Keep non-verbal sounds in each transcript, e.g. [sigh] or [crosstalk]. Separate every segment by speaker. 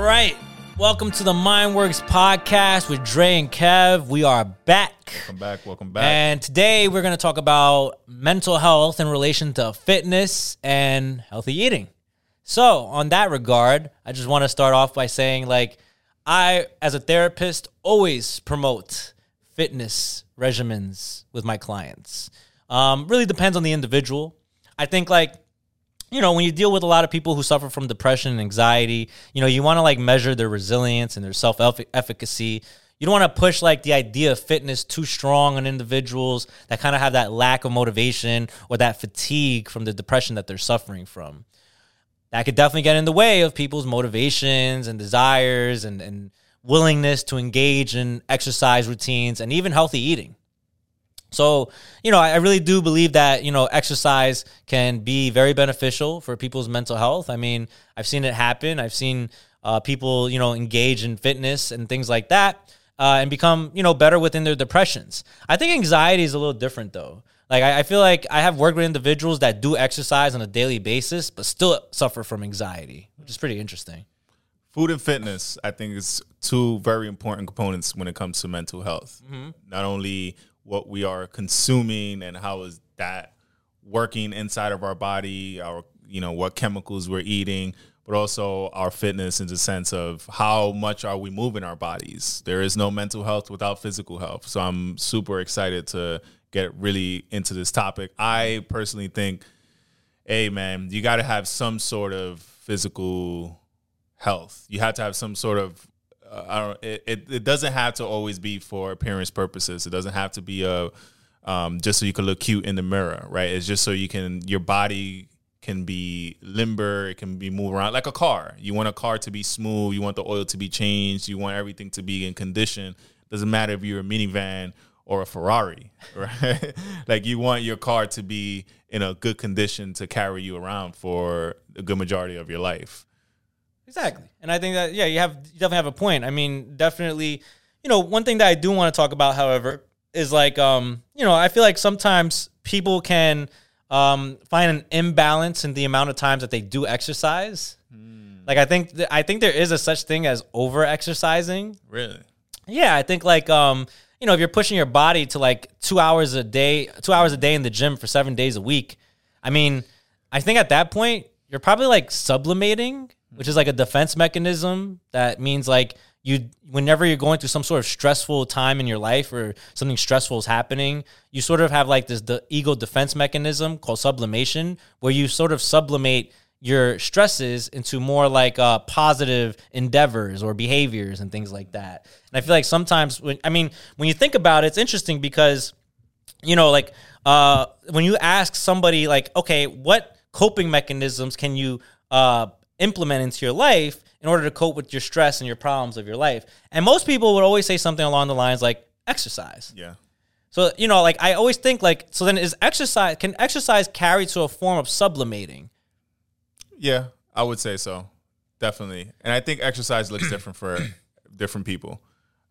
Speaker 1: right. Welcome to the Mindworks podcast with Dre and Kev. We are back.
Speaker 2: Welcome back. Welcome back.
Speaker 1: And today we're going to talk about mental health in relation to fitness and healthy eating. So, on that regard, I just want to start off by saying, like, I, as a therapist, always promote fitness regimens with my clients. Um, really depends on the individual. I think, like, you know, when you deal with a lot of people who suffer from depression and anxiety, you know, you want to like measure their resilience and their self efficacy. You don't want to push like the idea of fitness too strong on individuals that kind of have that lack of motivation or that fatigue from the depression that they're suffering from. That could definitely get in the way of people's motivations and desires and, and willingness to engage in exercise routines and even healthy eating. So, you know, I really do believe that, you know, exercise can be very beneficial for people's mental health. I mean, I've seen it happen. I've seen uh, people, you know, engage in fitness and things like that uh, and become, you know, better within their depressions. I think anxiety is a little different though. Like, I, I feel like I have worked with individuals that do exercise on a daily basis, but still suffer from anxiety, which is pretty interesting.
Speaker 2: Food and fitness, I think, is two very important components when it comes to mental health. Mm-hmm. Not only what we are consuming and how is that working inside of our body, our you know what chemicals we're eating, but also our fitness in the sense of how much are we moving our bodies. There is no mental health without physical health. So I'm super excited to get really into this topic. I personally think, hey man, you got to have some sort of physical health. You have to have some sort of uh, I don't. It, it, it doesn't have to always be for appearance purposes. It doesn't have to be a um, just so you can look cute in the mirror, right? It's just so you can your body can be limber. It can be move around like a car. You want a car to be smooth. You want the oil to be changed. You want everything to be in condition. Doesn't matter if you're a minivan or a Ferrari, [laughs] right? like you want your car to be in a good condition to carry you around for a good majority of your life.
Speaker 1: Exactly. And I think that yeah, you have you definitely have a point. I mean, definitely, you know, one thing that I do want to talk about, however, is like um, you know, I feel like sometimes people can um find an imbalance in the amount of times that they do exercise. Mm. Like I think th- I think there is a such thing as over exercising.
Speaker 2: Really?
Speaker 1: Yeah, I think like um, you know, if you're pushing your body to like 2 hours a day, 2 hours a day in the gym for 7 days a week, I mean, I think at that point you're probably like sublimating which is like a defense mechanism that means like you whenever you're going through some sort of stressful time in your life or something stressful is happening you sort of have like this the ego defense mechanism called sublimation where you sort of sublimate your stresses into more like uh, positive endeavors or behaviors and things like that. And i feel like sometimes when i mean when you think about it it's interesting because you know like uh, when you ask somebody like okay what coping mechanisms can you uh, implement into your life in order to cope with your stress and your problems of your life. And most people would always say something along the lines like exercise.
Speaker 2: Yeah.
Speaker 1: So, you know, like I always think like so then is exercise can exercise carry to a form of sublimating?
Speaker 2: Yeah, I would say so. Definitely. And I think exercise looks [clears throat] different for different people.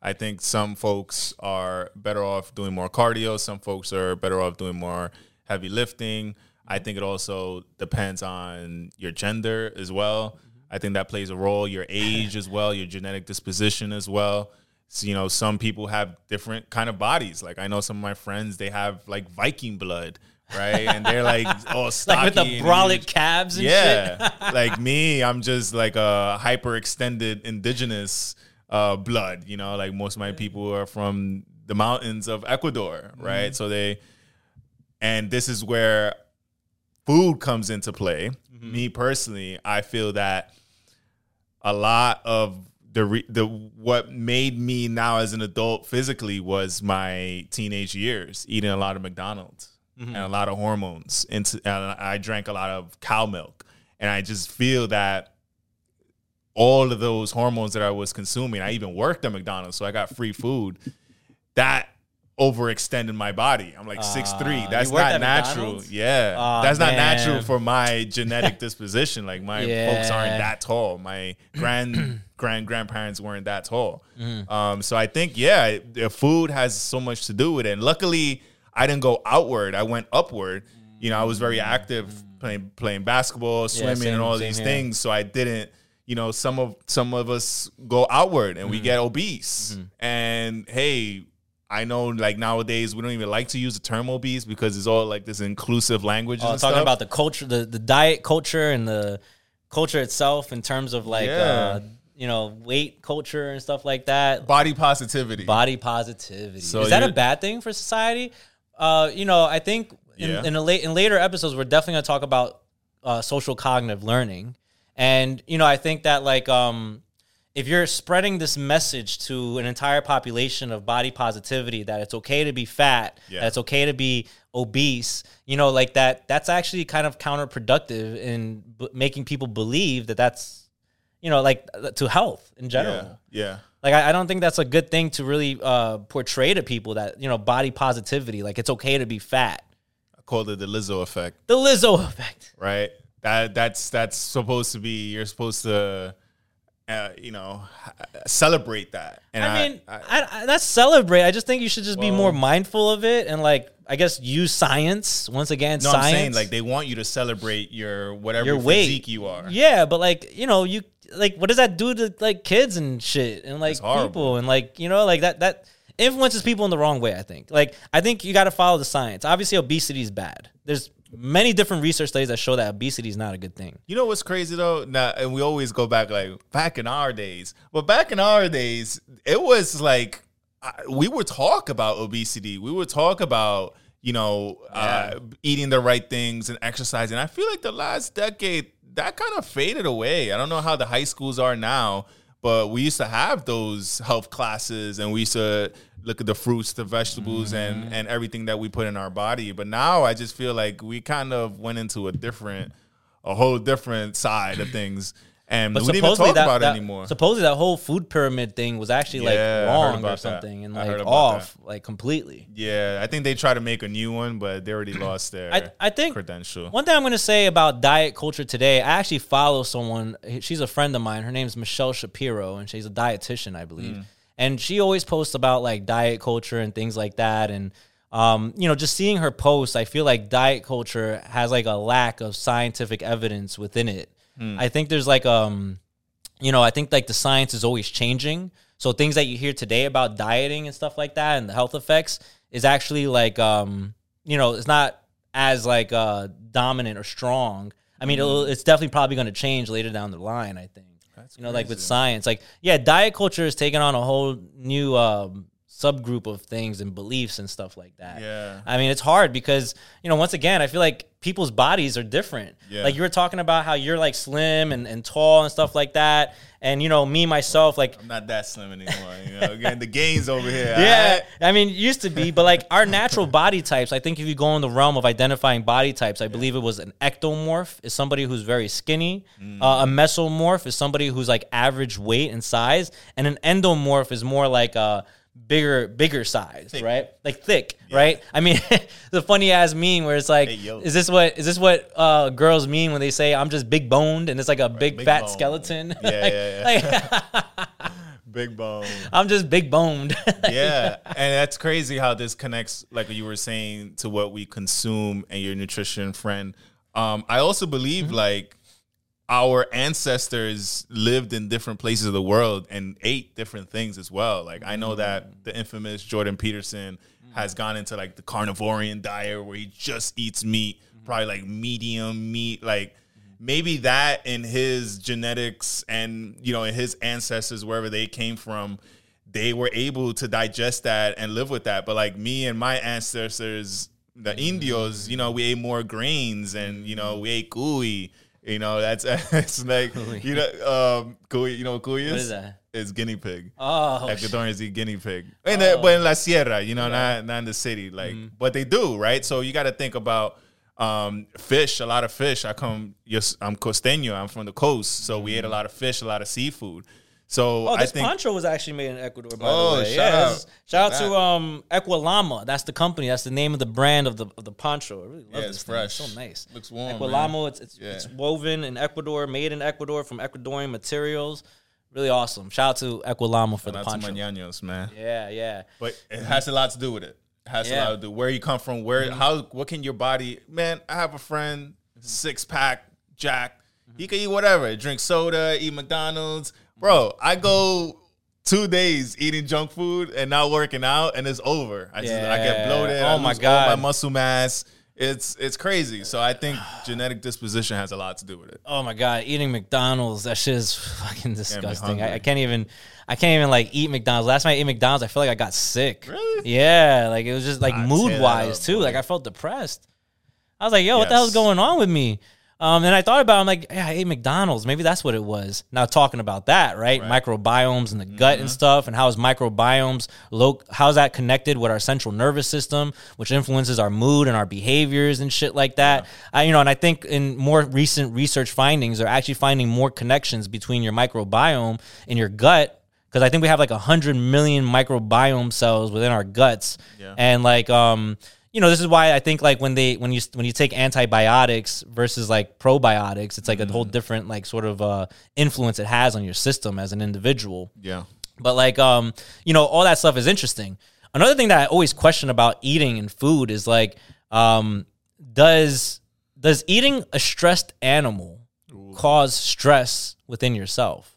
Speaker 2: I think some folks are better off doing more cardio, some folks are better off doing more heavy lifting. I think it also depends on your gender as well. I think that plays a role, your age as well, your genetic disposition as well. So, you know, some people have different kind of bodies. Like I know some of my friends, they have like Viking blood, right? And they're like [laughs] all stocky.
Speaker 1: like with the brolic calves and
Speaker 2: yeah. [laughs] like me, I'm just like a hyper extended indigenous uh, blood, you know, like most of my people are from the mountains of Ecuador, right? Mm-hmm. So they, and this is where food comes into play, mm-hmm. me personally, I feel that a lot of the re- the what made me now as an adult physically was my teenage years eating a lot of McDonald's mm-hmm. and a lot of hormones. Into and I drank a lot of cow milk, and I just feel that all of those hormones that I was consuming, I even worked at McDonald's, so I got free food. That overextending my body. I'm like six uh, three. That's not natural. McDonald's? Yeah, uh, that's man. not natural for my genetic [laughs] disposition. Like my yeah. folks aren't that tall. My [clears throat] grand grand grandparents weren't that tall. Mm. Um, so I think yeah, the food has so much to do with it. And luckily, I didn't go outward. I went upward. You know, I was very active playing playing basketball, swimming, yeah, same, and all these here. things. So I didn't you know some of some of us go outward and
Speaker 1: Mm-hmm.
Speaker 2: we get obese and hey i know like nowadays we don't even like to use the term obese because it's all like this inclusive language
Speaker 1: Oh,
Speaker 2: and
Speaker 1: talking
Speaker 2: stuff.
Speaker 1: about the culture, the, the diet culture, and the culture itself in terms of like, uh, you know, weight culture and stuff like that.
Speaker 2: body positivity
Speaker 1: Body positivity.
Speaker 2: So
Speaker 1: Is that a bad thing for society? Uh, you know, I think in,
Speaker 2: Yeah.
Speaker 1: in, a late, in later episodes, we're definitely to talk about uh, social cognitive learning. And, you know, I think that like, um, if you're spreading this message to an entire population of body positivity that it's okay to be fat,
Speaker 2: Yeah.
Speaker 1: that it's okay to be obese, you know, like that, that's actually kind of counterproductive in b- making people believe that that's, you know, like uh, to health in general.
Speaker 2: yeah yeah
Speaker 1: Like I, I don't think that's a good thing to really uh, portray to people that you know body positivity. Like it's okay to be fat.
Speaker 2: i call it the lizzo effect
Speaker 1: The Lizzo effect.
Speaker 2: right that that's that's supposed to be you're supposed to uh, you know celebrate that and
Speaker 1: I mean, I, I, that's celebrate. I just think you should just be more mindful of it and like I guess use science once again.
Speaker 2: no
Speaker 1: science.
Speaker 2: i'm saying like they want you to celebrate your whatever
Speaker 1: Your weight.
Speaker 2: physique you are
Speaker 1: Yeah, but like you know, you like what does that do to like kids and shit and like people and like you know like that that influences people in the wrong way. I think like I think you got to follow the science. Obviously, obesity is bad. There's many different research studies that show that obesity is not a good thing.
Speaker 2: You know what's crazy though? Now, and we always go back like back in our days. But back in our days, it was like I- we would talk about obesity. We would talk about you know uh, eating the right things and exercising. I feel like the last decade that kind of faded away. I don't know how the high schools are now, but we used to have those health classes and we used to look at the fruits, the vegetables, and and everything that we put in our body. But now I just feel like we kind of went into a different, a whole different side of [clears throat] things, and we didn't even talk
Speaker 1: that,
Speaker 2: about
Speaker 1: that-
Speaker 2: it anymore.
Speaker 1: Supposedly that whole food pyramid thing was actually like
Speaker 2: Yeah,
Speaker 1: wrong or
Speaker 2: about that.
Speaker 1: something and like off like completely.
Speaker 2: yeah, I think they tried to make a new one, but they already [clears throat] lost their
Speaker 1: I, I think
Speaker 2: credential.
Speaker 1: one thing I'm going to say about diet culture today, I actually follow someone. She's a friend of mine. Her name's Michelle Shapiro, and she's a dietitian, I believe.
Speaker 2: Mm.
Speaker 1: And she always posts about like diet culture and things like that. And um, you know, just seeing her posts, I feel like diet culture has like a lack of scientific evidence within it.
Speaker 2: Hmm.
Speaker 1: I think there's like um, you know, I think like the science is always changing. So things that you hear today about dieting and stuff like that and the health effects is actually like um, you know, it's not as like uh dominant or strong. I mean, it'll, it's definitely probably going to change later down the line. I think. You know, like with science, like yeah, diet culture is taking on a whole new um, subgroup of things and beliefs and stuff like that.
Speaker 2: Yeah.
Speaker 1: I mean, it's hard because you know, once again, I feel like people's bodies are different.
Speaker 2: Yeah.
Speaker 1: Like you were talking about how you're like slim and, and tall and stuff like that, and you know, me myself, like
Speaker 2: I'm not that slim anymore. You know, again, the gains over here. [laughs]
Speaker 1: yeah, I mean, used to be, but like our natural body types, I think if you go in the realm of identifying body types, I believe it was an ectomorph is somebody who's very skinny,
Speaker 2: Mm.
Speaker 1: uh, a mesomorph is somebody who's like average weight and size, and an endomorph is more like a bigger, bigger size, right? Like thick, right? I mean, [laughs] the funny ass meme where it's like,
Speaker 2: Hey,
Speaker 1: is this what is this what uh, girls mean when they say I'm just big boned and it's like a big,
Speaker 2: big
Speaker 1: fat
Speaker 2: bone.
Speaker 1: skeleton? [laughs]
Speaker 2: Yeah,
Speaker 1: Like-
Speaker 2: yeah,
Speaker 1: like, [laughs]
Speaker 2: Big bone.
Speaker 1: I'm just big boned.
Speaker 2: yeah, and that's crazy how this connects, like you were saying, to what we consume and your nutrition friend. Um, I also believe
Speaker 1: Mm-hmm.
Speaker 2: like our ancestors lived in different places of the world and ate different things as well. Like I know
Speaker 1: Mm-hmm.
Speaker 2: that the infamous Jordan Peterson has gone into like the carnivorian diet where he just eats meat,
Speaker 1: Mm-hmm.
Speaker 2: probably like medium meat, like maybe that in his genetics and you know in his ancestors wherever they came from they were able to digest that and live with that but like me and my ancestors the indios you know we ate more grains and you know we ate cuy you know that's [laughs] it's like you know um cuy you know what cuy is
Speaker 1: What is that?
Speaker 2: it's guinea pig
Speaker 1: oh,
Speaker 2: Ecuadorians eat guinea pig, in the, but in La Sierra, you know, not not in the city, like,
Speaker 1: Mm-hmm.
Speaker 2: but they do, right? So you got to think about um, fish, a lot of fish. I come, yes, I'm costeño, I'm from the coast, so we ate a lot of fish, a lot of seafood. So
Speaker 1: Mm-hmm. Oh,
Speaker 2: I
Speaker 1: this
Speaker 2: think,
Speaker 1: poncho was actually made in Ecuador. By
Speaker 2: Oh,
Speaker 1: the way,
Speaker 2: shout
Speaker 1: yeah,
Speaker 2: out.
Speaker 1: is- shout out
Speaker 2: That-
Speaker 1: to um Equilama. That's the company. That's the name of the brand of the of the poncho. I really love
Speaker 2: Yeah,
Speaker 1: this
Speaker 2: it's
Speaker 1: thing.
Speaker 2: fresh.
Speaker 1: It's so nice.
Speaker 2: Looks warm,
Speaker 1: Equilamo.
Speaker 2: man.
Speaker 1: It's it's,
Speaker 2: Yeah.
Speaker 1: it's woven in Ecuador, made in Ecuador from Ecuadorian materials. Really awesome. Shout out to Equilama for the
Speaker 2: not to
Speaker 1: poncho.
Speaker 2: mañanos, man,
Speaker 1: Yeah, yeah.
Speaker 2: but it has a lot to do with it. It has
Speaker 1: Yeah. Mm-hmm.
Speaker 2: a lot to do where you come from, where how what can your body, man? I have a friend, six pack, Jack. He can eat whatever, drink soda, eat McDonald's. Bro, I go two days eating junk food and not working out, and it's over. I just I get bloated.
Speaker 1: Oh my
Speaker 2: god, my muscle mass. It's it's crazy. So I think genetic disposition has a lot to do with it.
Speaker 1: Oh my god, eating McDonald's, that shit is fucking disgusting. I. I can't even I can't even like eat McDonald's. Last night I ate McDonald's, I feel like I got sick.
Speaker 2: Really?
Speaker 1: Yeah, like it was just like
Speaker 2: Ah,
Speaker 1: mood wise too. Like I felt depressed. I was like, yo, what the hell's going on with me? Um, and I thought about, it, I'm like, yeah, I ate McDonald's. Maybe that's what it was. Now talking about that, right? Microbiomes in the gut
Speaker 2: Mm-hmm.
Speaker 1: and stuff, and how is microbiomes, lo- how's that connected with our central nervous system, which influences our mood and our behaviors and shit like that. I, you know, and I think in more recent research findings, they're actually finding more connections between your microbiome and your gut because I think we have like a hundred million microbiome cells within our guts,
Speaker 2: Yeah.
Speaker 1: and like um, you know, this is why I think like when they when you when you take antibiotics versus like probiotics, it's like a whole different like sort of uh influence it has on your system as an individual.
Speaker 2: Yeah.
Speaker 1: But like um, you know, all that stuff is interesting. Another thing that I always question about eating and food is like um does does eating a stressed animal cause stress within yourself?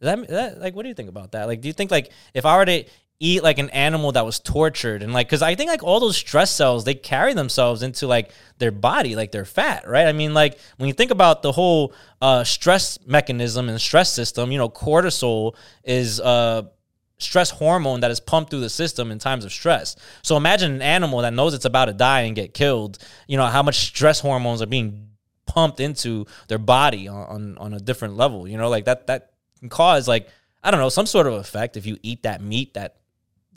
Speaker 1: Does that, that like what do you think about that? Like do you think like if I were to eat like an animal that was tortured and like cuz I think like all those stress cells they carry themselves into like their body like they're fat, right? I mean like when you think about the whole uh stress mechanism and stress system, you know, cortisol is uh stress hormone that is pumped through the system in times of stress. So imagine an animal that knows it's about to die and get killed. You know how much stress hormones are being pumped into their body on, on, on a different level. You know, like that that can cause like I don't know some sort of effect if you eat that meat that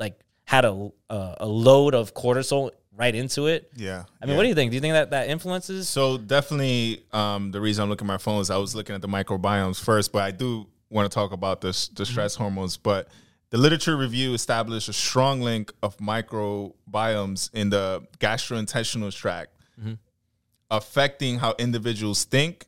Speaker 1: like had a a, a load of cortisol right into it.
Speaker 2: Yeah.
Speaker 1: I mean,
Speaker 2: yeah.
Speaker 1: what do you think? Do you think that that influences?
Speaker 2: So definitely, um, the reason I'm looking at my phone is I was looking at the microbiomes first, but I do want to talk about the the
Speaker 1: Mm-hmm.
Speaker 2: stress hormones. But the literature review established a strong link of microbiomes in the gastrointestinal tract,
Speaker 1: Mm-hmm.
Speaker 2: affecting how individuals think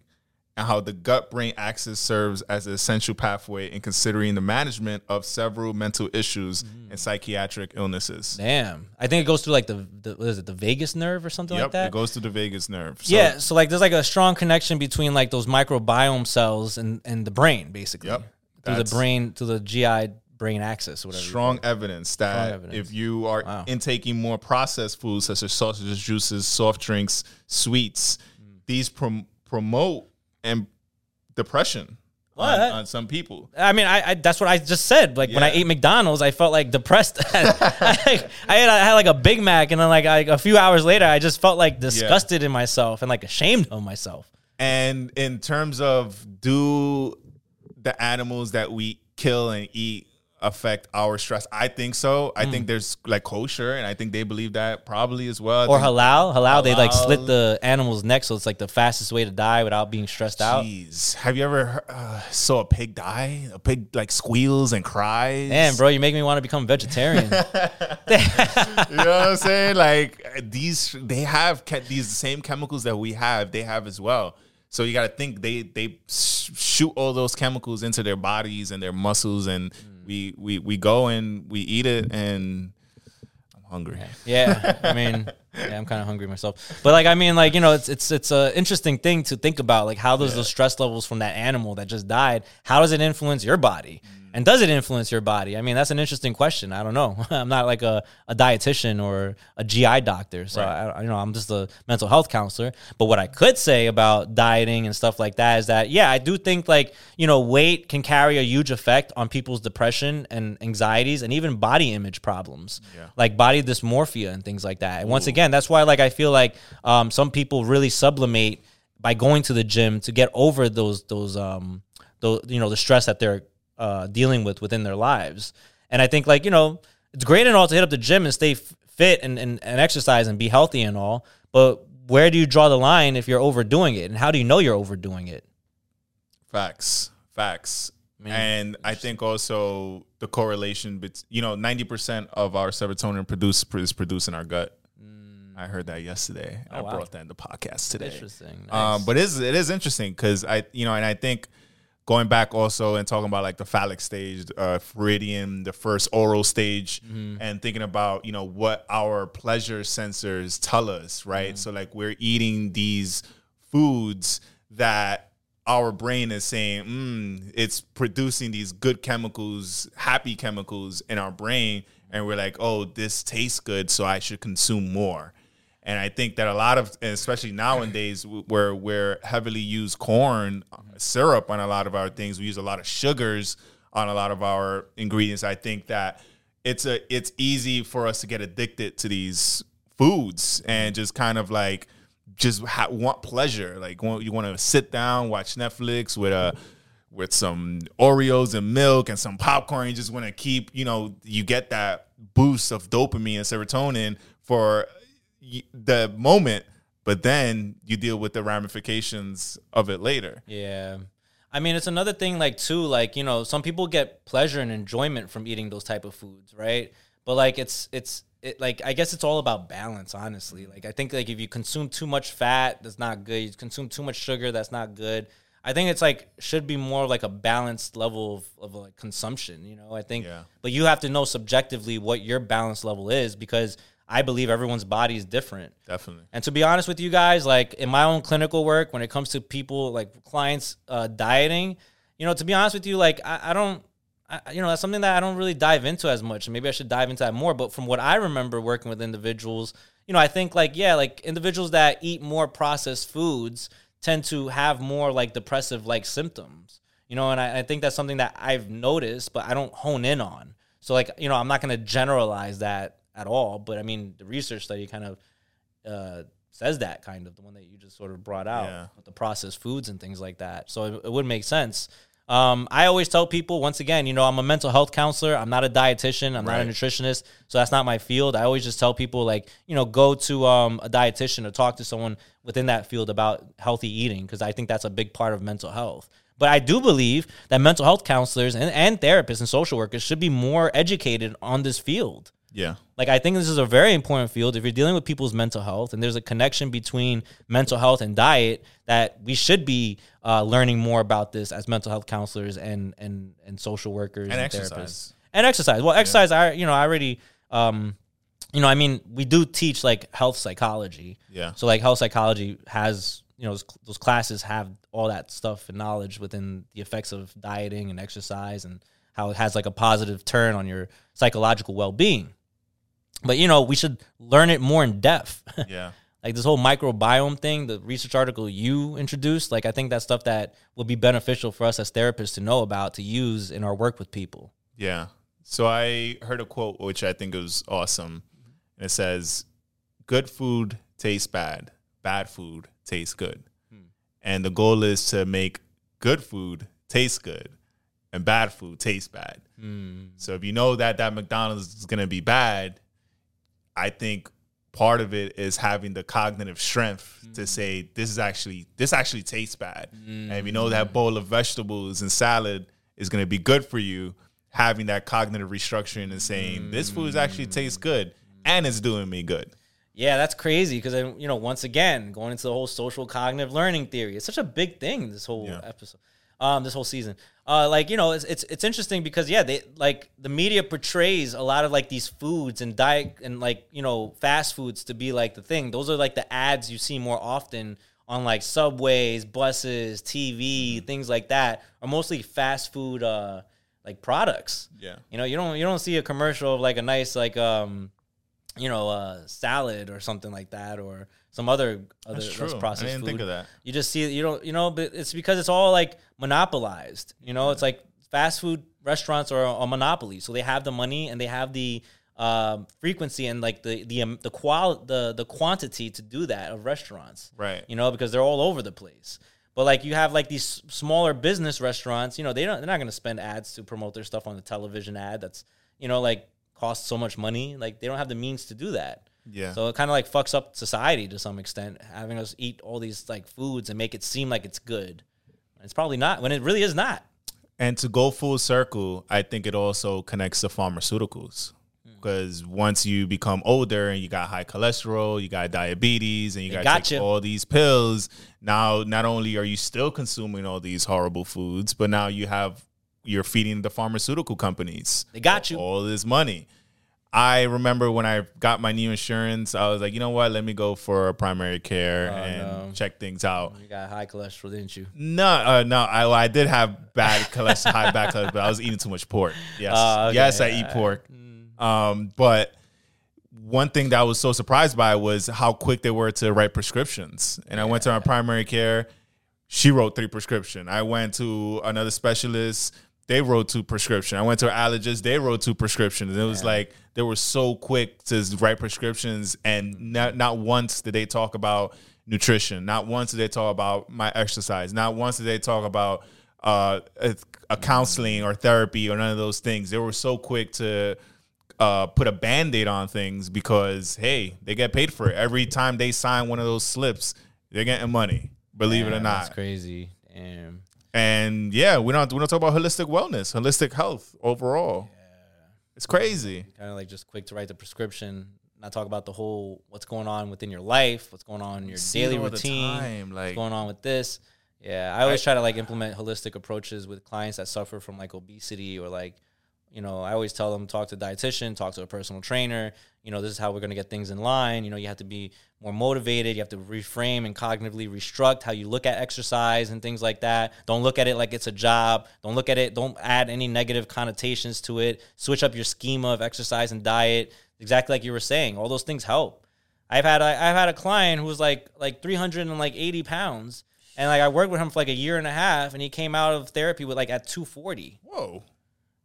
Speaker 2: and how the gut brain axis serves as an essential pathway in considering the management of several mental issues
Speaker 1: Mm.
Speaker 2: and psychiatric illnesses.
Speaker 1: Damn, I think it goes through like the, the what is it the vagus nerve or something
Speaker 2: Yep,
Speaker 1: like that.
Speaker 2: it goes through the vagus nerve. So,
Speaker 1: yeah, so like there's like a strong connection between like those microbiome cells and and the brain basically
Speaker 2: Yep.
Speaker 1: through the brain through the GI brain axis or whatever.
Speaker 2: strong evidence that
Speaker 1: evidence.
Speaker 2: if you are
Speaker 1: Wow.
Speaker 2: intaking more processed foods such as sausages, juices, soft drinks, sweets,
Speaker 1: Mm.
Speaker 2: these prom- promote and depression on,
Speaker 1: What?
Speaker 2: on some people.
Speaker 1: I mean, I, I that's what I just said. Like when I ate McDonald's, I felt like depressed. [laughs] I, had, I had like a Big Mac, and then like I, a few hours later, I just felt like disgusted in myself and like ashamed of myself.
Speaker 2: And in terms of do the animals that we kill and eat affect our stress? I think so. I think there's like kosher, and I think they believe that probably as well. I
Speaker 1: Or
Speaker 2: think-
Speaker 1: halal, halal, they like slit the animal's neck, so it's like the fastest way to die without being stressed out.
Speaker 2: Jeez, have you ever uh, saw a pig die? A pig like squeals and cries.
Speaker 1: Damn, bro, you make me want to become vegetarian. [laughs] [laughs]
Speaker 2: you know what I'm saying? Like these, they have ke- these same chemicals that we have. They have as well. So you got to think they they sh- shoot all those chemicals into their bodies and their muscles, and we we we go and we eat it, and I'm hungry.
Speaker 1: Yeah, I mean, [laughs] yeah, I'm kind of hungry myself. But like, I mean, like you know, it's it's it's a interesting thing to think about. Like, how does those stress levels from that animal that just died? How does it influence your body? Mm. And does it influence your body? I mean, that's an interesting question. I don't know. [laughs] I'm not like a, a dietitian or a GI doctor, so I, I, you know, I'm just a mental health counselor. But what I could say about dieting and stuff like that is that, yeah, I do think like you know, weight can carry a huge effect on people's depression and anxieties and even body image problems, like body dysmorphia and things like that. And once again, that's why like I feel like um, some people really sublimate by going to the gym to get over those those um those you know the stress that they're uh, dealing with within their lives. And I think like you know it's great and all to hit up the gym and stay f- fit and, and, and exercise and be healthy and all, but where do you draw the line if you're overdoing it, and how do you know you're overdoing it?
Speaker 2: Facts, facts. and I think also the correlation, bet- you know, 90% of our serotonin produce, is produced in our gut. I heard that yesterday. I
Speaker 1: Mm. wow.
Speaker 2: brought that in the podcast today.
Speaker 1: Interesting.
Speaker 2: Um, but it is it is interesting because I you know, and I think going back also and talking about like the phallic stage, uh, Freudian, the first oral stage,
Speaker 1: Mm-hmm.
Speaker 2: and thinking about you know what our pleasure sensors tell us, right?
Speaker 1: Mm-hmm.
Speaker 2: So like we're eating these foods that our brain is saying, mm, it's producing these good chemicals, happy chemicals in our brain. And we're like, oh, this tastes good, so I should consume more. And I think that a lot of, especially nowadays, where we're heavily use corn uh, mm-hmm. syrup on a lot of our things, we use a lot of sugars on a lot of our ingredients. I think that it's a it's easy for us to get addicted to these foods mm-hmm. and just kind of like just ha- want pleasure. Like you want to sit down, watch Netflix with a with some Oreos and milk and some popcorn. You just want to keep, you know, you get that boost of dopamine and serotonin for the moment, but then you deal with the ramifications of it later.
Speaker 1: Yeah. I mean, it's another thing, like too, like you know, some people get pleasure and enjoyment from eating those type of foods, right? But like, it's it's it, like I guess it's all about balance, honestly. Like I think like if you consume too much fat, that's not good. You consume too much sugar, that's not good. I think it's like should be more like a balanced level of, of like consumption. You know, I think, yeah. but you have to know subjectively what your balance level is because I believe everyone's body is different.
Speaker 2: Definitely.
Speaker 1: And to be honest with you guys, like in my own clinical work, when it comes to people like clients uh, dieting, you know, to be honest with you, like I, I don't, I, you know, that's something that I don't really dive into as much. And maybe I should dive into that more. But from what I remember working with individuals, you know, I think like yeah, like individuals that eat more processed foods tend to have more like depressive like symptoms. You know, and I, I think that's something that I've noticed, but I don't hone in on. So like, you know, I'm not going to generalize that at all. But I mean, the research study kind of uh, says that kind of the one that you just sort of brought out yeah. with the processed foods and things like that. So it, it would make sense. Um, I always tell people once again, you know, I'm a mental health counselor. I'm not a dietitian. I'm right. not a nutritionist. So that's not my field. I always just tell people like, you know, go to um, a dietitian or talk to someone within that field about healthy eating because I think that's a big part of mental health. But I do believe that mental health counselors and, and therapists and social workers should be more educated on this field.
Speaker 2: Yeah.
Speaker 1: Like I think this is a very important field. If you're dealing with people's mental health, and there's a connection between mental health and diet, that we should be uh, learning more about this as mental health counselors and and and social workers
Speaker 2: and, and exercise.
Speaker 1: therapists and exercise. Well, exercise. Yeah. I you know I already. Um, you know, I mean, we do teach like health psychology.
Speaker 2: Yeah.
Speaker 1: So like health psychology has you know those, those classes have all that stuff and knowledge within the effects of dieting and exercise and how it has like a positive turn on your psychological well-being but you know, we should learn it more in depth. [laughs]
Speaker 2: Yeah.
Speaker 1: like this whole microbiome thing, the research article you introduced, like I think that's stuff that will be beneficial for us as therapists to know about to use in our work with people.
Speaker 2: Yeah. So I heard a quote which I think was awesome. And it says, Good food tastes bad, bad food tastes good. Hmm. And the goal is to make good food taste good and bad food taste bad. Hmm. So if you know that that McDonald's is going to be bad, I think part of it is having the cognitive strength mm. to say this is actually this actually tastes bad, mm. and if you know that bowl of vegetables and salad is going to be good for you, having that cognitive restructuring and saying mm. this food actually tastes good and it's doing me good.
Speaker 1: Yeah, that's crazy because you know once again going into the whole social cognitive learning theory, it's such a big thing. This whole yeah. episode, um, this whole season uh, like you know, it's, it's it's interesting because yeah, they like the media portrays a lot of like these foods and diet and like you know fast foods to be like the thing. Those are like the ads you see more often on like subways, buses, TV, mm-hmm. things like that are mostly fast food uh like products.
Speaker 2: Yeah,
Speaker 1: you know, you don't you don't see a commercial of like a nice like um you know uh salad or something like that or some other other less processed I didn't food. think of that. You just see you don't you know, but it's because it's all like monopolized. You know, it's like fast food restaurants are a monopoly, so they have the money and they have the um, frequency and like the the um, the qual the the quantity to do that of restaurants.
Speaker 2: Right.
Speaker 1: You know, because they're all over the place. But like you have like these smaller business restaurants, you know, they don't they're not going to spend ads to promote their stuff on the television ad. That's you know like costs so much money. Like they don't have the means to do that.
Speaker 2: Yeah.
Speaker 1: So it kind of like fucks up society to some extent, having us eat all these like foods and make it seem like it's good. It's probably not when it really is not.
Speaker 2: And to go full circle, I think it also connects to pharmaceuticals. Because hmm. once you become older and you got high cholesterol, you got diabetes, and you got all these pills, now not only are you still consuming all these horrible foods, but now you have you're feeding the pharmaceutical companies.
Speaker 1: They got you
Speaker 2: all this money. I remember when I got my new insurance, I was like, you know what? Let me go for primary care and
Speaker 1: no.
Speaker 2: check things out.
Speaker 1: You got high cholesterol, didn't you?
Speaker 2: No, uh, no, I, well, I did have bad cholesterol, high bad cholesterol, but I was eating too much pork. Yes,
Speaker 1: Oh, okay,
Speaker 2: yes, I eat pork. Um, but one thing that I was so surprised by was how quick they were to write prescriptions. And I went to my primary care. She wrote three prescription. I went to another specialist. They wrote two prescription. I went to an allergist. They wrote two prescriptions. And it was like they were so quick to write prescriptions, and not not once did they talk about nutrition. Not once did they talk about my exercise. Not once did they talk about uh, a, a counseling or therapy or none of those things. They were so quick to uh, put a band-aid on things because hey, they get paid for it. Every time they sign one of those slips, they're getting money. Believe it or not.
Speaker 1: That's crazy. Damn.
Speaker 2: And yeah, we don't we don't talk about holistic wellness, holistic health overall. Yeah. It's crazy.
Speaker 1: Kind of like just quick to write the prescription, not talk about the whole what's going on within your life, what's going on in your
Speaker 2: See
Speaker 1: daily
Speaker 2: it all the
Speaker 1: routine,
Speaker 2: time, like-
Speaker 1: what's going on with this. Yeah, I always try to like implement holistic approaches with clients that suffer from like obesity or like, you know, I always tell them talk to a dietitian, talk to a personal trainer. You know, this is how we're gonna get things in line. You know, you have to be more motivated. You have to reframe and cognitively restruct how you look at exercise and things like that. Don't look at it like it's a job. Don't look at it. Don't add any negative connotations to it. Switch up your schema of exercise and diet. Exactly like you were saying, all those things help. I've had I've had a client who was like like 380 pounds, and like I worked with him for like a year and a half, and he came out of therapy with like at 240.
Speaker 2: Whoa.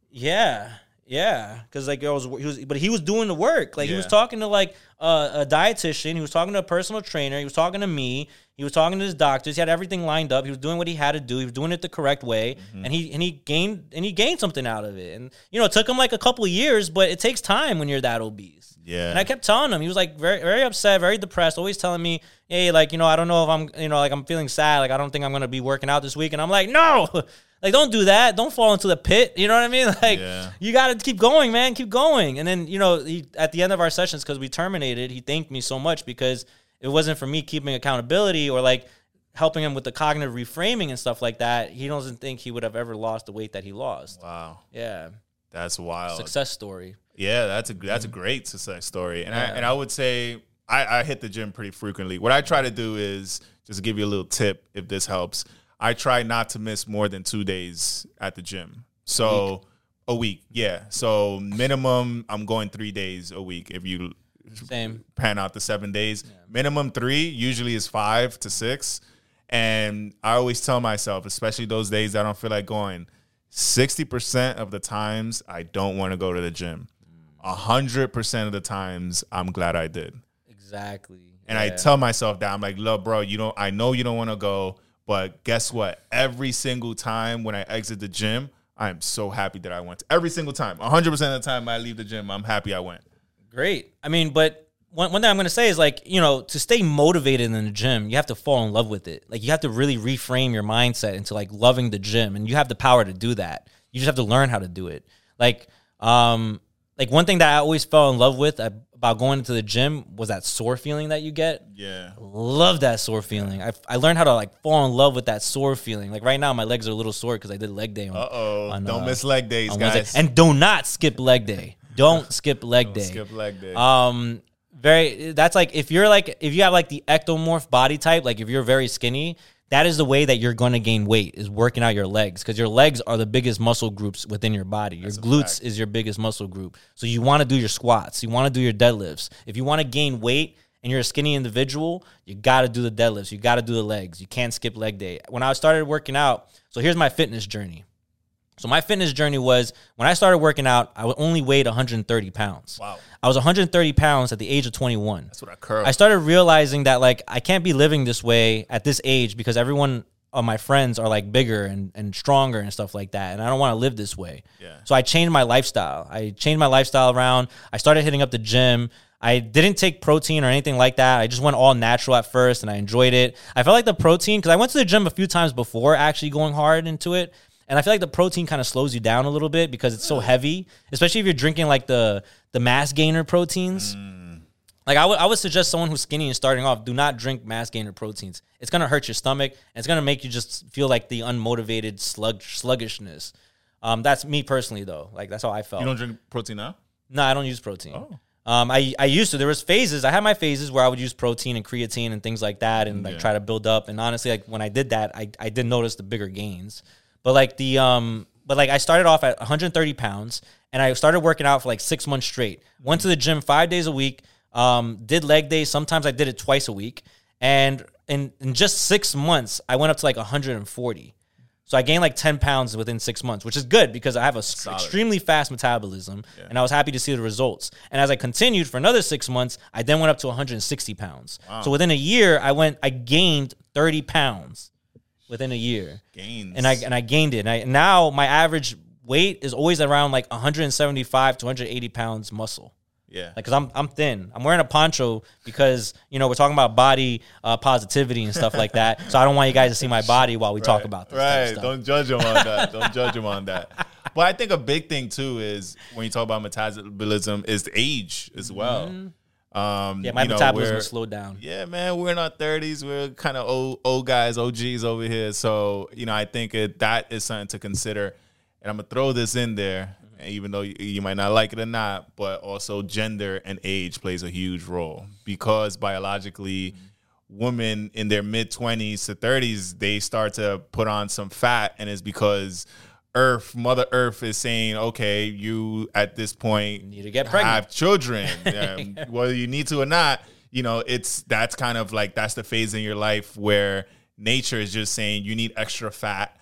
Speaker 1: Yeah, yeah, because like it was, he was, but he was doing the work. Like he was talking to like a, a dietitian, he was talking to a personal trainer, he was talking to me, he was talking to his doctors. He had everything lined up. He was doing what he had to do. He was doing it the correct way,
Speaker 2: Mm-hmm.
Speaker 1: and he and he gained and he gained something out of it. And you know, it took him like a couple of years, but it takes time when you're that obese.
Speaker 2: Yeah.
Speaker 1: And I kept telling him he was like very very upset, very depressed, always telling me, "Hey, like you know, I don't know if I'm you know like I'm feeling sad, like I don't think I'm gonna be working out this week." And I'm like, "No, [laughs] like don't do that. Don't fall into the pit." You know what I mean? [laughs] Like
Speaker 2: Yeah.
Speaker 1: you got to keep going, man. Keep going. And then you know, he, at the end of our sessions, because we terminated, he thanked me so much because it wasn't for me keeping accountability or like helping him with the cognitive reframing and stuff like that. He doesn't think he would have ever lost the weight that he lost.
Speaker 2: Wow.
Speaker 1: Yeah,
Speaker 2: That's wild.
Speaker 1: success story.
Speaker 2: Yeah, that's a that's a great success story, and I and I would say I, I hit the gym pretty frequently. What I try to do is just give you a little tip, if this helps. I try not to miss more than two days at the gym. So a week, yeah. So minimum, I'm going three days a week. If you
Speaker 1: Same.
Speaker 2: pan out the seven days, minimum three usually is five to six. And I always tell myself, especially those days I don't feel like going, 60% of the times I don't want to go to the gym. 100% of the times I'm glad I did.
Speaker 1: Exactly.
Speaker 2: And I tell myself that I'm like, look, bro, you don't I know you don't want to go, but guess what? Every single time when I exit the gym, I am so happy that I went. Every single time. 100% of the time I leave the gym, I'm happy I went.
Speaker 1: Great. I mean, but one, one thing I'm going to say is like, you know, to stay motivated in the gym, you have to fall in love with it. Like, you have to really reframe your mindset into like loving the gym, and you have the power to do that. You just have to learn how to do it. Like, um, like one thing that I always fell in love with uh, about going into the gym was that sore feeling that you get.
Speaker 2: Yeah.
Speaker 1: Love that sore feeling. I, I learned how to like fall in love with that sore feeling. Like right now, my legs are a little sore because I did leg day on.
Speaker 2: Uh-oh.
Speaker 1: on,
Speaker 2: don't
Speaker 1: uh,
Speaker 2: miss leg days,
Speaker 1: on Wednesday.
Speaker 2: guys.
Speaker 1: And do not skip leg day. Don't [laughs] skip leg day.
Speaker 2: Skip leg day.
Speaker 1: Um, very. That's like if you're like if you have like the ectomorph body type, like if you're very skinny, that is the way that you're going to gain weight is working out your legs because your legs are the biggest muscle groups within your body. Your glutes is your biggest muscle group. So you want to do your squats, you want to do your deadlifts. If you want to gain weight and you're a skinny individual, you got to do the deadlifts. You got to do the legs. You can't skip leg day. When I started working out, so here's my fitness journey. So my fitness journey was when I started working out, I only weighed 130 pounds.
Speaker 2: Wow.
Speaker 1: I was 130 pounds at the age of 21.
Speaker 2: That's what I curl.
Speaker 1: I started realizing that like I can't be living this way at this age because everyone of my friends are like bigger and, and stronger and stuff like that. And I don't want to live this way.
Speaker 2: Yeah.
Speaker 1: So I changed my lifestyle. I changed my lifestyle around. I started hitting up the gym. I didn't take protein or anything like that. I just went all natural at first and I enjoyed it. I felt like the protein, because I went to the gym a few times before actually going hard into it. And I feel like the protein kind of slows you down a little bit because it's so heavy, especially if you're drinking like the the mass gainer proteins. Like I would, I would suggest someone who's skinny and starting off, do not drink mass gainer proteins. It's gonna hurt your stomach. And it's gonna make you just feel like the unmotivated slug sluggishness. Um, that's me personally though. Like that's how I felt.
Speaker 2: you don't drink protein now?
Speaker 1: No, I don't use protein.
Speaker 2: Oh.
Speaker 1: Um, I I used to. There was phases. I had my phases where I would use protein and creatine and things like that, and like
Speaker 2: Yeah.
Speaker 1: try to build up. And honestly, like when I did that, I I did notice the bigger gains. But like the um, but like I started off at 130 pounds, and I started working out for like six months straight. Went to the gym five days a week. Um, did leg days. Sometimes I did it twice a week, and in in just six months, I went up to like 140. So I gained like 10 pounds within six months, which is good because I have a
Speaker 2: Solid.
Speaker 1: extremely fast metabolism and I was happy to see the results. And as I continued for another six months, I then went up to 160 pounds. So within a year, I went, I gained 30 pounds within a year.
Speaker 2: Gains.
Speaker 1: And I, and I gained it. And I, now my average weight is always around like 175 to 180 pounds muscle.
Speaker 2: yeah.
Speaker 1: Like, cause I'm I'm thin. I'm wearing a poncho because you know we're talking about body uh, positivity and stuff like that. So I don't want you guys to see my body while we talk about this.
Speaker 2: Right. Don't judge him on that. Don't judge him on that. But I think a big thing too is when you talk about metabolism is age as well. Um,
Speaker 1: Mm-hmm. Yeah, my
Speaker 2: you know,
Speaker 1: metabolism slowed down.
Speaker 2: Yeah, man, we're in our thirties. We're kind of old, old guys, OGs over here. So you know, I think it, that is something to consider. And I'm gonna throw this in there, even though you, you might not like it or not. But also, gender and age plays a huge role because biologically, women in their mid 20s to 30s they start to put on some fat, and it's because Earth, Mother Earth, is saying, okay, you at this point
Speaker 1: need to get pregnant.
Speaker 2: have children, [laughs] um, whether you need to or not. You know, it's that's kind of like that's the phase in your life where nature is just saying you need extra fat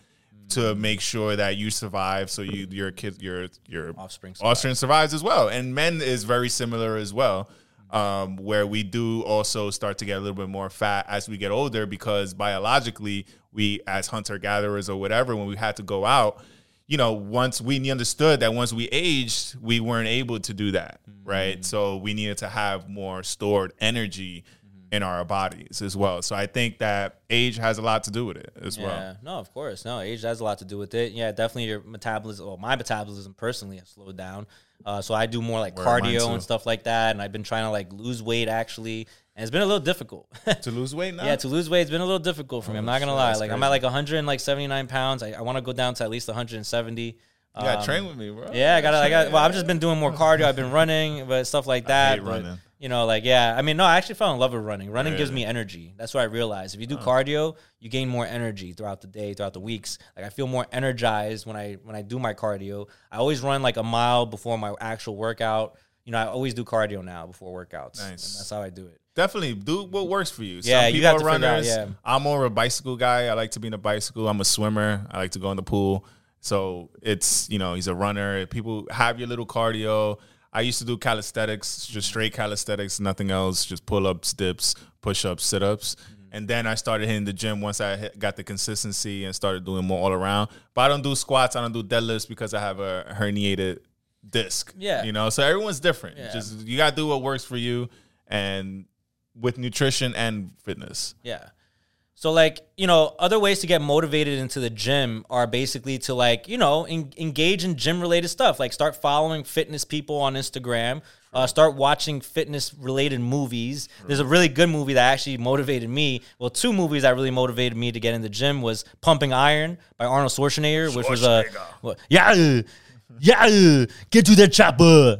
Speaker 2: to make sure that you survive, so you your kid your your
Speaker 1: Offspring survive.
Speaker 2: offspring survives as well. And men is very similar as well, um, where we do also start to get a little bit more fat as we get older because biologically we as hunter gatherers or whatever when we had to go out you know, once we understood that once we aged, we weren't able to do that, right? So we needed to have more stored energy in our bodies as well. So I think that age has a lot to do with it as
Speaker 1: Yeah,
Speaker 2: well.
Speaker 1: no, of course, no. Age has a lot to do with it. Yeah, definitely your metabolism. Well, my metabolism personally has slowed down. Uh, so I do more like
Speaker 2: mine
Speaker 1: cardio and stuff like that, and I've been trying to like lose weight actually, and it's been a little difficult. [laughs]
Speaker 2: To lose weight now?
Speaker 1: yeah, to lose weight, it's been a little difficult for me. I'm not gonna
Speaker 2: shit,
Speaker 1: lie. Like I'm at like 100 and like 79 pounds. I, I want to go down to at least 170.
Speaker 2: you gotta
Speaker 1: Um,
Speaker 2: train with me, bro.
Speaker 1: Yeah, I got. I got. Well, I've just been doing more [laughs] cardio. I've been running, but stuff like that.
Speaker 2: hate
Speaker 1: but,
Speaker 2: running.
Speaker 1: You know, like yeah. I mean, no, I actually fell in love with running. Running gives me energy. That's what I realized. If you do cardio, you gain more energy throughout the day, throughout the weeks. Like I feel more energized when I when I do my cardio. I always run like a mile before my actual workout. You know, I always do cardio now before workouts. And
Speaker 2: Nice.
Speaker 1: that's how I do it.
Speaker 2: Definitely do what works for you.
Speaker 1: Yeah,
Speaker 2: Some
Speaker 1: you
Speaker 2: people
Speaker 1: have
Speaker 2: are
Speaker 1: to out,
Speaker 2: runners.
Speaker 1: yeah.
Speaker 2: I'm more of a bicycle guy. I like to be in a bicycle. I'm a swimmer. I like to go in the pool. So it's, you know, he's a runner. People have your little cardio. I used to do calisthenics, just straight calisthenics, nothing else, just pull ups, dips, push ups, sit ups.
Speaker 1: Mm-hmm.
Speaker 2: And then I started hitting the gym once I hit, got the consistency and started doing more all around. But I don't do squats, I don't do deadlifts because I have a herniated disc.
Speaker 1: Yeah.
Speaker 2: You know, so everyone's different.
Speaker 1: Yeah.
Speaker 2: Just you got to do what works for you and with nutrition and fitness.
Speaker 1: Yeah. So like, you know, other ways to get motivated into the gym are basically to like, you know, en- engage in gym related stuff. Like start following fitness people on Instagram. Uh, start watching fitness related movies. There's a really good movie that actually motivated me. Well, two movies that really motivated me to get in the gym was Pumping Iron by Arnold Schwarzenegger, which was a what- yeah, yeah, get to the chopper.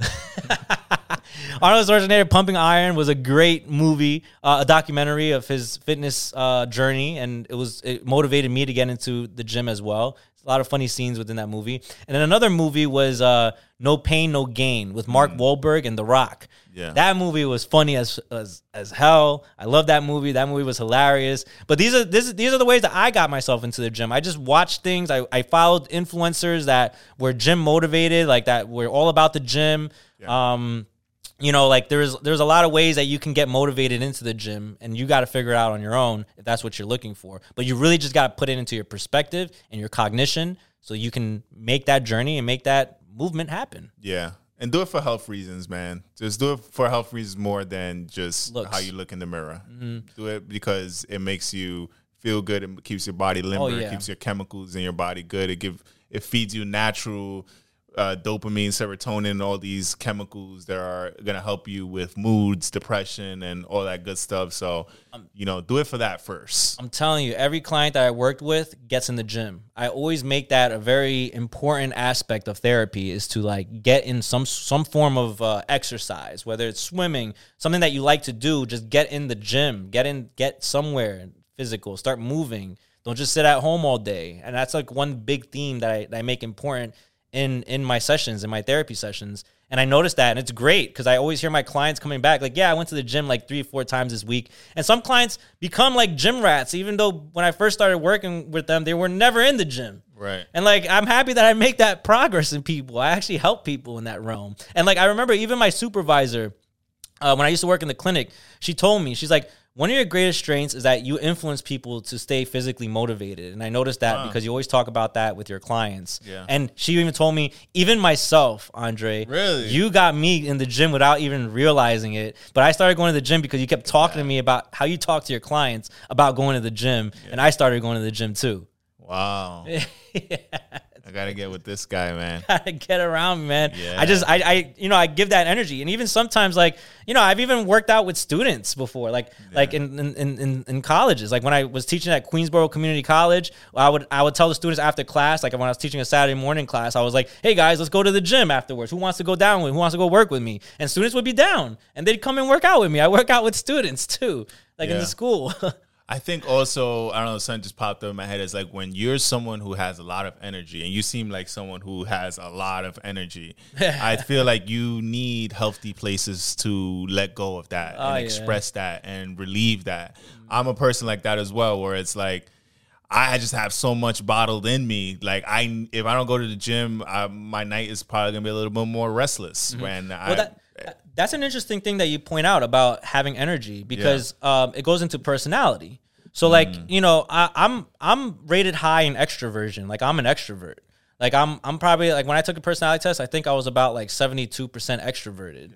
Speaker 1: [laughs] [laughs] Arnold Schwarzenegger, Pumping Iron, was a great movie, uh, a documentary of his fitness uh, journey, and it was it motivated me to get into the gym as well. A lot of funny scenes within that movie. And then another movie was uh, No Pain, No Gain with Mark Wahlberg and The Rock.
Speaker 2: Yeah.
Speaker 1: that movie was funny as as, as hell. I love that movie. That movie was hilarious. But these are this, these are the ways that I got myself into the gym. I just watched things. I, I followed influencers that were gym motivated, like that were all about the gym. Um, you know, like there's there's a lot of ways that you can get motivated into the gym, and you got to figure it out on your own if that's what you're looking for. But you really just got to put it into your perspective and your cognition, so you can make that journey and make that movement happen.
Speaker 2: Yeah. And do it for health reasons, man. Just do it for health reasons more than just
Speaker 1: Looks.
Speaker 2: how you look in the mirror. Mm-hmm. Do it because it makes you feel good. It keeps your body oh, limber.
Speaker 1: Oh, yeah.
Speaker 2: It keeps your chemicals in your body good. It give it feeds you natural uh, dopamine, serotonin, all these chemicals that are gonna help you with moods, depression, and all that good stuff. So, you know, do it for that first.
Speaker 1: I'm telling you, every client that I worked with gets in the gym. I always make that a very important aspect of therapy is to like get in some some form of uh, exercise, whether it's swimming, something that you like to do. Just get in the gym, get in, get somewhere physical, start moving. Don't just sit at home all day. And that's like one big theme that I, that I make important in in my sessions, in my therapy sessions. And I noticed that, and it's great because I always hear my clients coming back like, "Yeah, I went to the gym like three, four times this week." And some clients become like gym rats, even though when I first started working with them, they were never in the gym.
Speaker 2: Right.
Speaker 1: And like, I'm happy that I make that [laughs] progress in people. I actually help people in that realm. And like, I remember even my supervisor, uh, when I used to work in the clinic, she told me, she's like, one of your greatest strengths is that you influence people to stay physically motivated. And I noticed that because you always talk about that with your clients.
Speaker 2: Yeah.
Speaker 1: And she even told me, even myself, Andre,
Speaker 2: Really?
Speaker 1: you got me in the gym without even realizing it. But I started going to the gym because you kept talking to me about how you talk to your clients about going to the gym. And I started going to the gym too.
Speaker 2: Wow. [laughs] I gotta get with this guy, man. [laughs]
Speaker 1: gotta get around, man.
Speaker 2: Yeah.
Speaker 1: I just, I, I, you know, I give that energy, and even sometimes, like, you know, I've even worked out with students before, like, like in, in in in colleges. Like when I was teaching at Queensborough Community College, I would I would tell the students after class, like when I was teaching a Saturday morning class, I was like, hey guys, let's go to the gym afterwards. Who wants to go down with? Who wants to go work with me? And students would be down, and they'd come and work out with me. I work out with students too, like in the school. [laughs]
Speaker 2: I think also, I don't know, something just popped up in my head. Is like when you're someone who has a lot of energy and you seem like someone who has a lot of energy, I [laughs] feel like you need healthy places to let go of that
Speaker 1: Oh,
Speaker 2: and
Speaker 1: yeah.
Speaker 2: express that and relieve that. I'm a person like that as well, where it's like, I just have so much bottled in me. Like I, if I don't go to the gym, I, my night is probably gonna be a little bit more restless. When I,
Speaker 1: Mm-hmm. Well, that that's an interesting thing that you point out about having energy because um, it goes into personality. So, like
Speaker 2: Mm.
Speaker 1: you know, I, I'm I'm rated high in extroversion. Like I'm an extrovert. Like I'm I'm probably like when I took a personality test, I think I was about like 72 percent extroverted.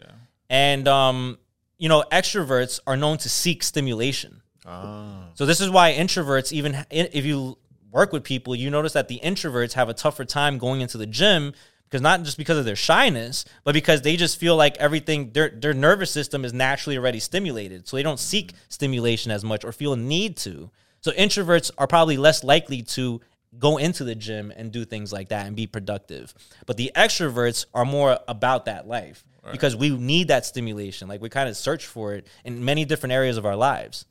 Speaker 1: And um, you know, extroverts are known to seek stimulation.
Speaker 2: Ah.
Speaker 1: So this is why introverts, even if you work with people, you notice that the introverts have a tougher time going into the gym because not just because of their shyness, but because they just feel like everything their their nervous system is naturally already stimulated, so they don't seek stimulation as much or feel a need to. So introverts are probably less likely to go into the gym and do things like that and be productive. But the extroverts are more about that life because we need that stimulation. Like we kind of search for it in many different areas of our lives.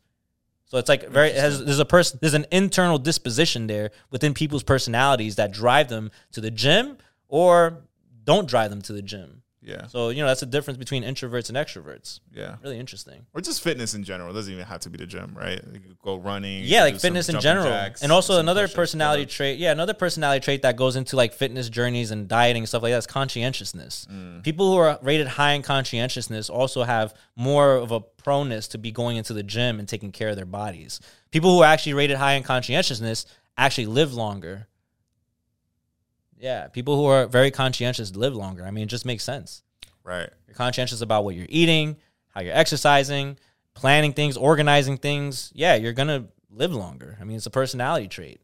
Speaker 1: So it's like very it has, there's a person there's an internal disposition there within people's personalities that drive them to the gym or don't drive them to the gym.
Speaker 2: yeah,
Speaker 1: So you know that's the difference between introverts and extroverts.
Speaker 2: yeah.
Speaker 1: Really interesting.
Speaker 2: or just fitness in general. It doesn't even have to be the gym, right? You go running.
Speaker 1: Yeah, like fitness in general,
Speaker 2: jacks,
Speaker 1: and also another personality trait. Yeah, another personality trait that goes into like fitness journeys and dieting and stuff like that is conscientiousness.
Speaker 2: Mm.
Speaker 1: People who are rated high in conscientiousness also have more of a proneness to be going into the gym and taking care of their bodies. People who are actually rated high in conscientiousness actually live longer. Yeah, people who are very conscientious live longer. I mean, it just makes sense.
Speaker 2: Right.
Speaker 1: You're conscientious about what you're eating, how you're exercising, planning things, organizing things. Yeah, you're gonna live longer. I mean, it's a personality trait.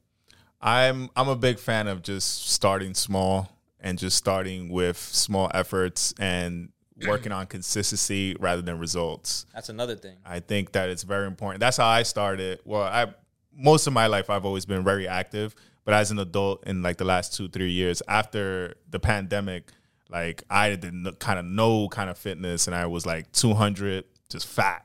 Speaker 2: I'm I'm a big fan of just starting small and just starting with small efforts and working on consistency rather than results.
Speaker 1: That's another thing.
Speaker 2: I think that it's very important. That's how I started. Well, I most of my life I've always been very active, but as an adult in like the last 2 3 years after the pandemic, like I didn't kind of know kind of fitness and I was like 200 just fat.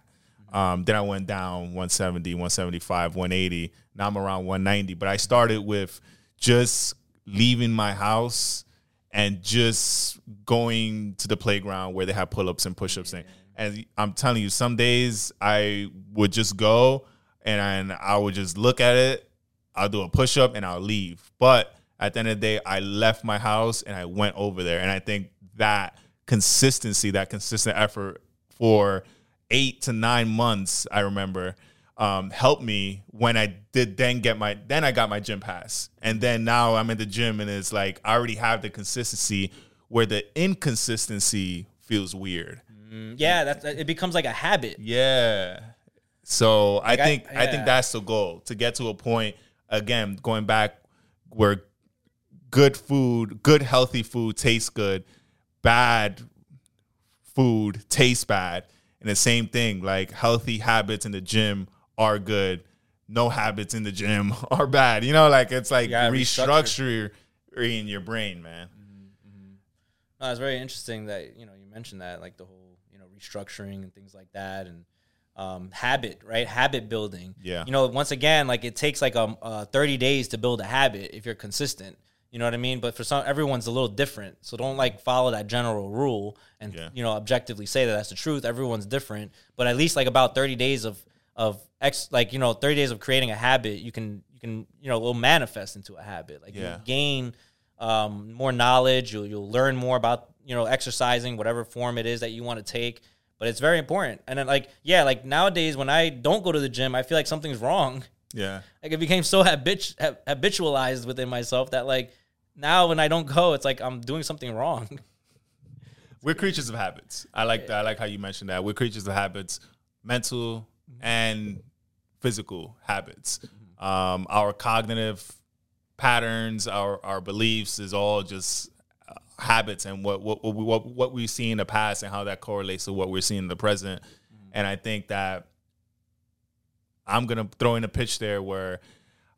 Speaker 2: Um, then I went down 170, 175, 180. Now I'm around 190. But I started with just leaving my house and just going to the playground where they have pull ups and push ups. And, and I'm telling you, some days I would just go and I would just look at it. I'll do a push up and I'll leave. But at the end of the day, I left my house and I went over there. And I think that consistency, that consistent effort for eight to nine months, I remember, um, helped me when I did then get my then I got my gym pass. And then now I'm in the gym and it's like I already have the consistency where the inconsistency feels weird.
Speaker 1: Yeah, that it becomes like a habit.
Speaker 2: Yeah. So I
Speaker 1: I-
Speaker 2: think I,
Speaker 1: yeah.
Speaker 2: think that's the goal to get to a point again going back where good food, good healthy food tastes good, bad food tastes bad. And the same thing, like healthy habits in the gym are good, no habits in the gym [laughs] are bad. You know, like it's like
Speaker 1: restructure.
Speaker 2: restructuring your brain, man. Mm-hmm. Mm-hmm.
Speaker 1: No, it's very interesting that you know you mentioned that like the whole you know restructuring and things like that and um, habit right habit building.
Speaker 2: Yeah.
Speaker 1: You know, once again, like it takes like um uh, thirty days to build a habit if you're consistent. You know what I mean? But for some, everyone's a little different. So don't like follow that general rule and
Speaker 2: Yeah.
Speaker 1: you know objectively say that that's the truth. Everyone's different, but at least like about thirty days of of ex like you know thirty days of creating a habit, you can you can you know will manifest into a habit. Like
Speaker 2: Yeah.
Speaker 1: you gain um, more knowledge. You'll you'll learn more about you know exercising, whatever form it is that you want to take. But it's very important. And then like yeah, like nowadays when I don't go to the gym, I feel like something's wrong.
Speaker 2: Yeah. [laughs]
Speaker 1: Like it became so habit- habitualized within myself that like now when I don't go, it's like I'm doing something wrong. [laughs]
Speaker 2: We're creatures of habits. I like that. I like how you mentioned that. We're creatures of habits, mental and physical habits. Um, our cognitive patterns, our our beliefs is all just habits and what what what we, what, what we see in the past and how that correlates to what we're seeing in the present. And I think that I'm gonna throw in a pitch there where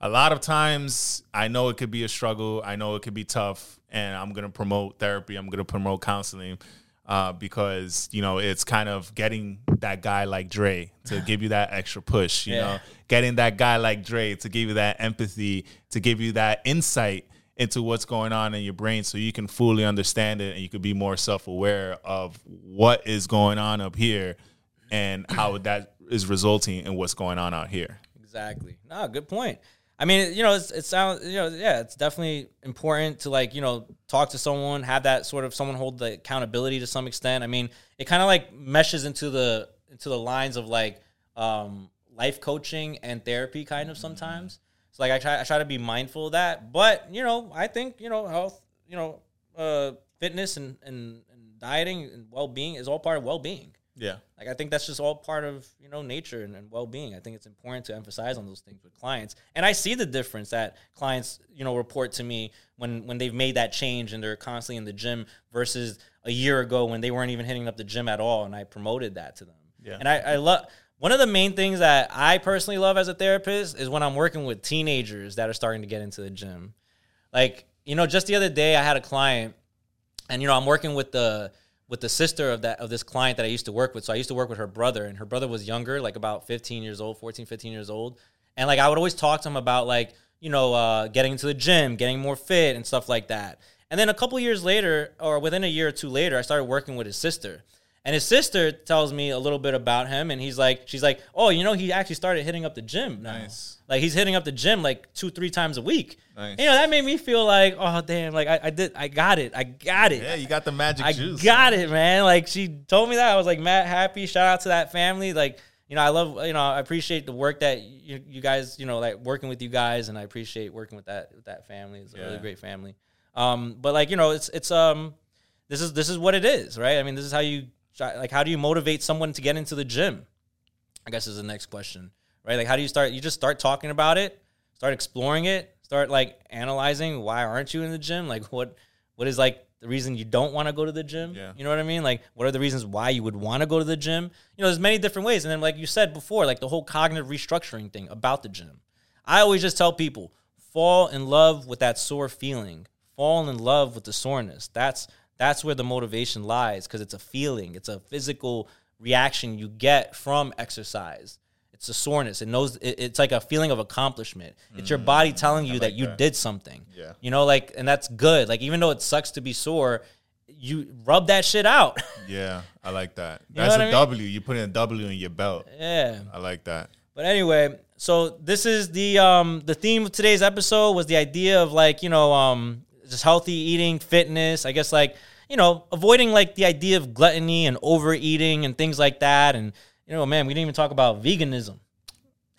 Speaker 2: a lot of times I know it could be a struggle. I know it could be tough, and I'm gonna promote therapy. I'm gonna promote counseling uh, because you know it's kind of getting that guy like Dre to [laughs] give you that extra push. You
Speaker 1: Yeah.
Speaker 2: know, getting that guy like Dre to give you that empathy, to give you that insight into what's going on in your brain, so you can fully understand it and you could be more self aware of what is going on up here and how [clears throat] that is resulting in what's going on out here.
Speaker 1: Exactly. No, good point. I mean, you know, it's, it sounds, you know, yeah, it's definitely important to like, you know, talk to someone, have that sort of someone hold the accountability to some extent. I mean, it kind of like meshes into the into the lines of like um, life coaching and therapy, kind of sometimes. So like, I try I try to be mindful of that, but you know, I think you know health, you know, uh, fitness and and, and dieting and well being is all part of well being.
Speaker 2: Yeah.
Speaker 1: Like I think that's just all part of you know nature and, and well being. I think it's important to emphasize on those things with clients, and I see the difference that clients you know report to me when when they've made that change and they're constantly in the gym versus a year ago when they weren't even hitting up the gym at all, and I promoted that to them.
Speaker 2: Yeah.
Speaker 1: And I, I love one of the main things that I personally love as a therapist is when I'm working with teenagers that are starting to get into the gym. Like you know, just the other day I had a client and you know i'm working with the with the sister of that of this client that i used to work with. So i used to work with her brother and her brother was younger like about 15 years old 14 15 years old. And like i would always talk to him about like you know uh, getting into the gym getting more fit and stuff like that. And then a couple years later or within a year or two later i started working with his sister and his sister tells me a little bit about him and he's like she's like oh you know he actually started hitting up the gym now.
Speaker 2: Nice.
Speaker 1: like he's hitting up the gym like two three times a week
Speaker 2: Nice.
Speaker 1: you know that made me feel like oh damn like i, I did i got it i got it
Speaker 2: Yeah, you got the magic
Speaker 1: I
Speaker 2: juice.
Speaker 1: got it, man. Like she told me that I was like mad happy. Shout out to that family. Like you know, I love you know I appreciate the work that you, you guys you know like working with you guys, and I appreciate working with that with that family. It's a really great family. Um, but like you know, it's it's um this is this is what it is, right? I mean, this is how you like how do you motivate someone to get into the gym? I guess is the next question, right? Like how do you start? You just start talking about it, start exploring it, start like analyzing why aren't you in the gym? Like what what is like the reason you don't want to go to the gym?
Speaker 2: Yeah.
Speaker 1: You know what I mean? Like what are the reasons why you would want to go to the gym? You know, there's many different ways. And then like you said before, like the whole cognitive restructuring thing about the gym. I always just tell people, fall in love with that sore feeling. Fall in love with the soreness. That's that's where the motivation lies because it's a feeling. It's a physical reaction you get from exercise. It's a soreness. It knows it, it's like a feeling of accomplishment. It's your body telling you that you
Speaker 2: that.
Speaker 1: did something.
Speaker 2: Yeah.
Speaker 1: You know, like and that's good. Like even though it sucks to be sore, you rub that shit out. [laughs]
Speaker 2: Yeah, I like that.
Speaker 1: know
Speaker 2: That's
Speaker 1: what
Speaker 2: a
Speaker 1: I mean?
Speaker 2: W. You put in a W in your belt.
Speaker 1: yeah.
Speaker 2: I like that.
Speaker 1: But anyway, so this is the um the theme of today's episode was the idea of like, you know, um just healthy eating, fitness, I guess like, you know, avoiding like the idea of gluttony and overeating and things like that and you know, man, we didn't even talk about veganism.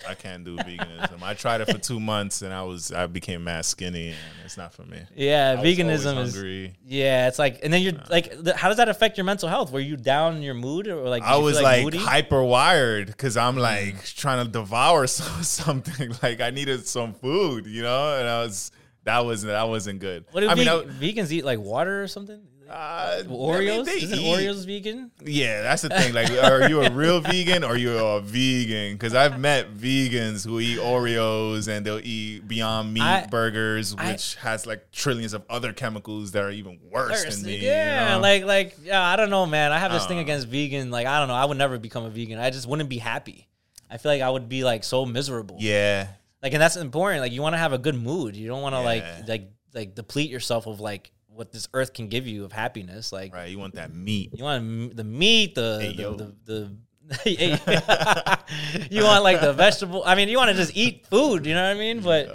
Speaker 2: I can't do veganism. I tried it for two months and I was I became mad skinny and it's not for me.
Speaker 1: Yeah,
Speaker 2: I
Speaker 1: veganism is
Speaker 2: hungry.
Speaker 1: Yeah, it's like and then you're like the, how does that affect your mental health? Were you down in your mood or like
Speaker 2: I was like,
Speaker 1: moody?
Speaker 2: hyper wired because I'm like
Speaker 1: Mm.
Speaker 2: trying to devour [laughs] some, something. Like I needed some food, you know, and I was that wasn't that wasn't good.
Speaker 1: What do
Speaker 2: I mean,
Speaker 1: ve-
Speaker 2: I-
Speaker 1: vegans eat like water or something?
Speaker 2: uh,
Speaker 1: Oreos?
Speaker 2: I mean,
Speaker 1: Isn't
Speaker 2: eat.
Speaker 1: Oreos vegan?
Speaker 2: Yeah, that's the thing. Like, are you a real vegan or you a vegan? Because I've met vegans who eat Oreos and they'll eat Beyond Meat
Speaker 1: I-
Speaker 2: burgers,
Speaker 1: I-
Speaker 2: which has like trillions of other chemicals that are even worse
Speaker 1: First,
Speaker 2: than me. you
Speaker 1: yeah,
Speaker 2: know?
Speaker 1: like like yeah, I don't know, man. I have this thing
Speaker 2: Uh.
Speaker 1: against vegan. Like I don't know, I would never become a vegan. I just wouldn't be happy. I feel like I would be like so miserable.
Speaker 2: yeah,
Speaker 1: Like, and that's important. Like, you want to have a good mood. You don't want to
Speaker 2: Yeah.
Speaker 1: like like like deplete yourself of like what this earth can give you of happiness. Like,
Speaker 2: right. You want that meat.
Speaker 1: you want the meat, the
Speaker 2: Hey,
Speaker 1: the, the, the [laughs] [laughs] you want like the vegetable. I mean, you want to just eat food. You know what I mean? But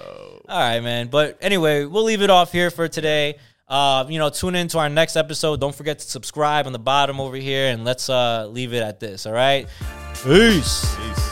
Speaker 1: all right, man. But anyway, we'll leave it off here for today. Uh, you know, tune in to our next episode. Don't forget to subscribe on the bottom over here, and let's uh leave it at this. All right. Peace.
Speaker 2: Peace.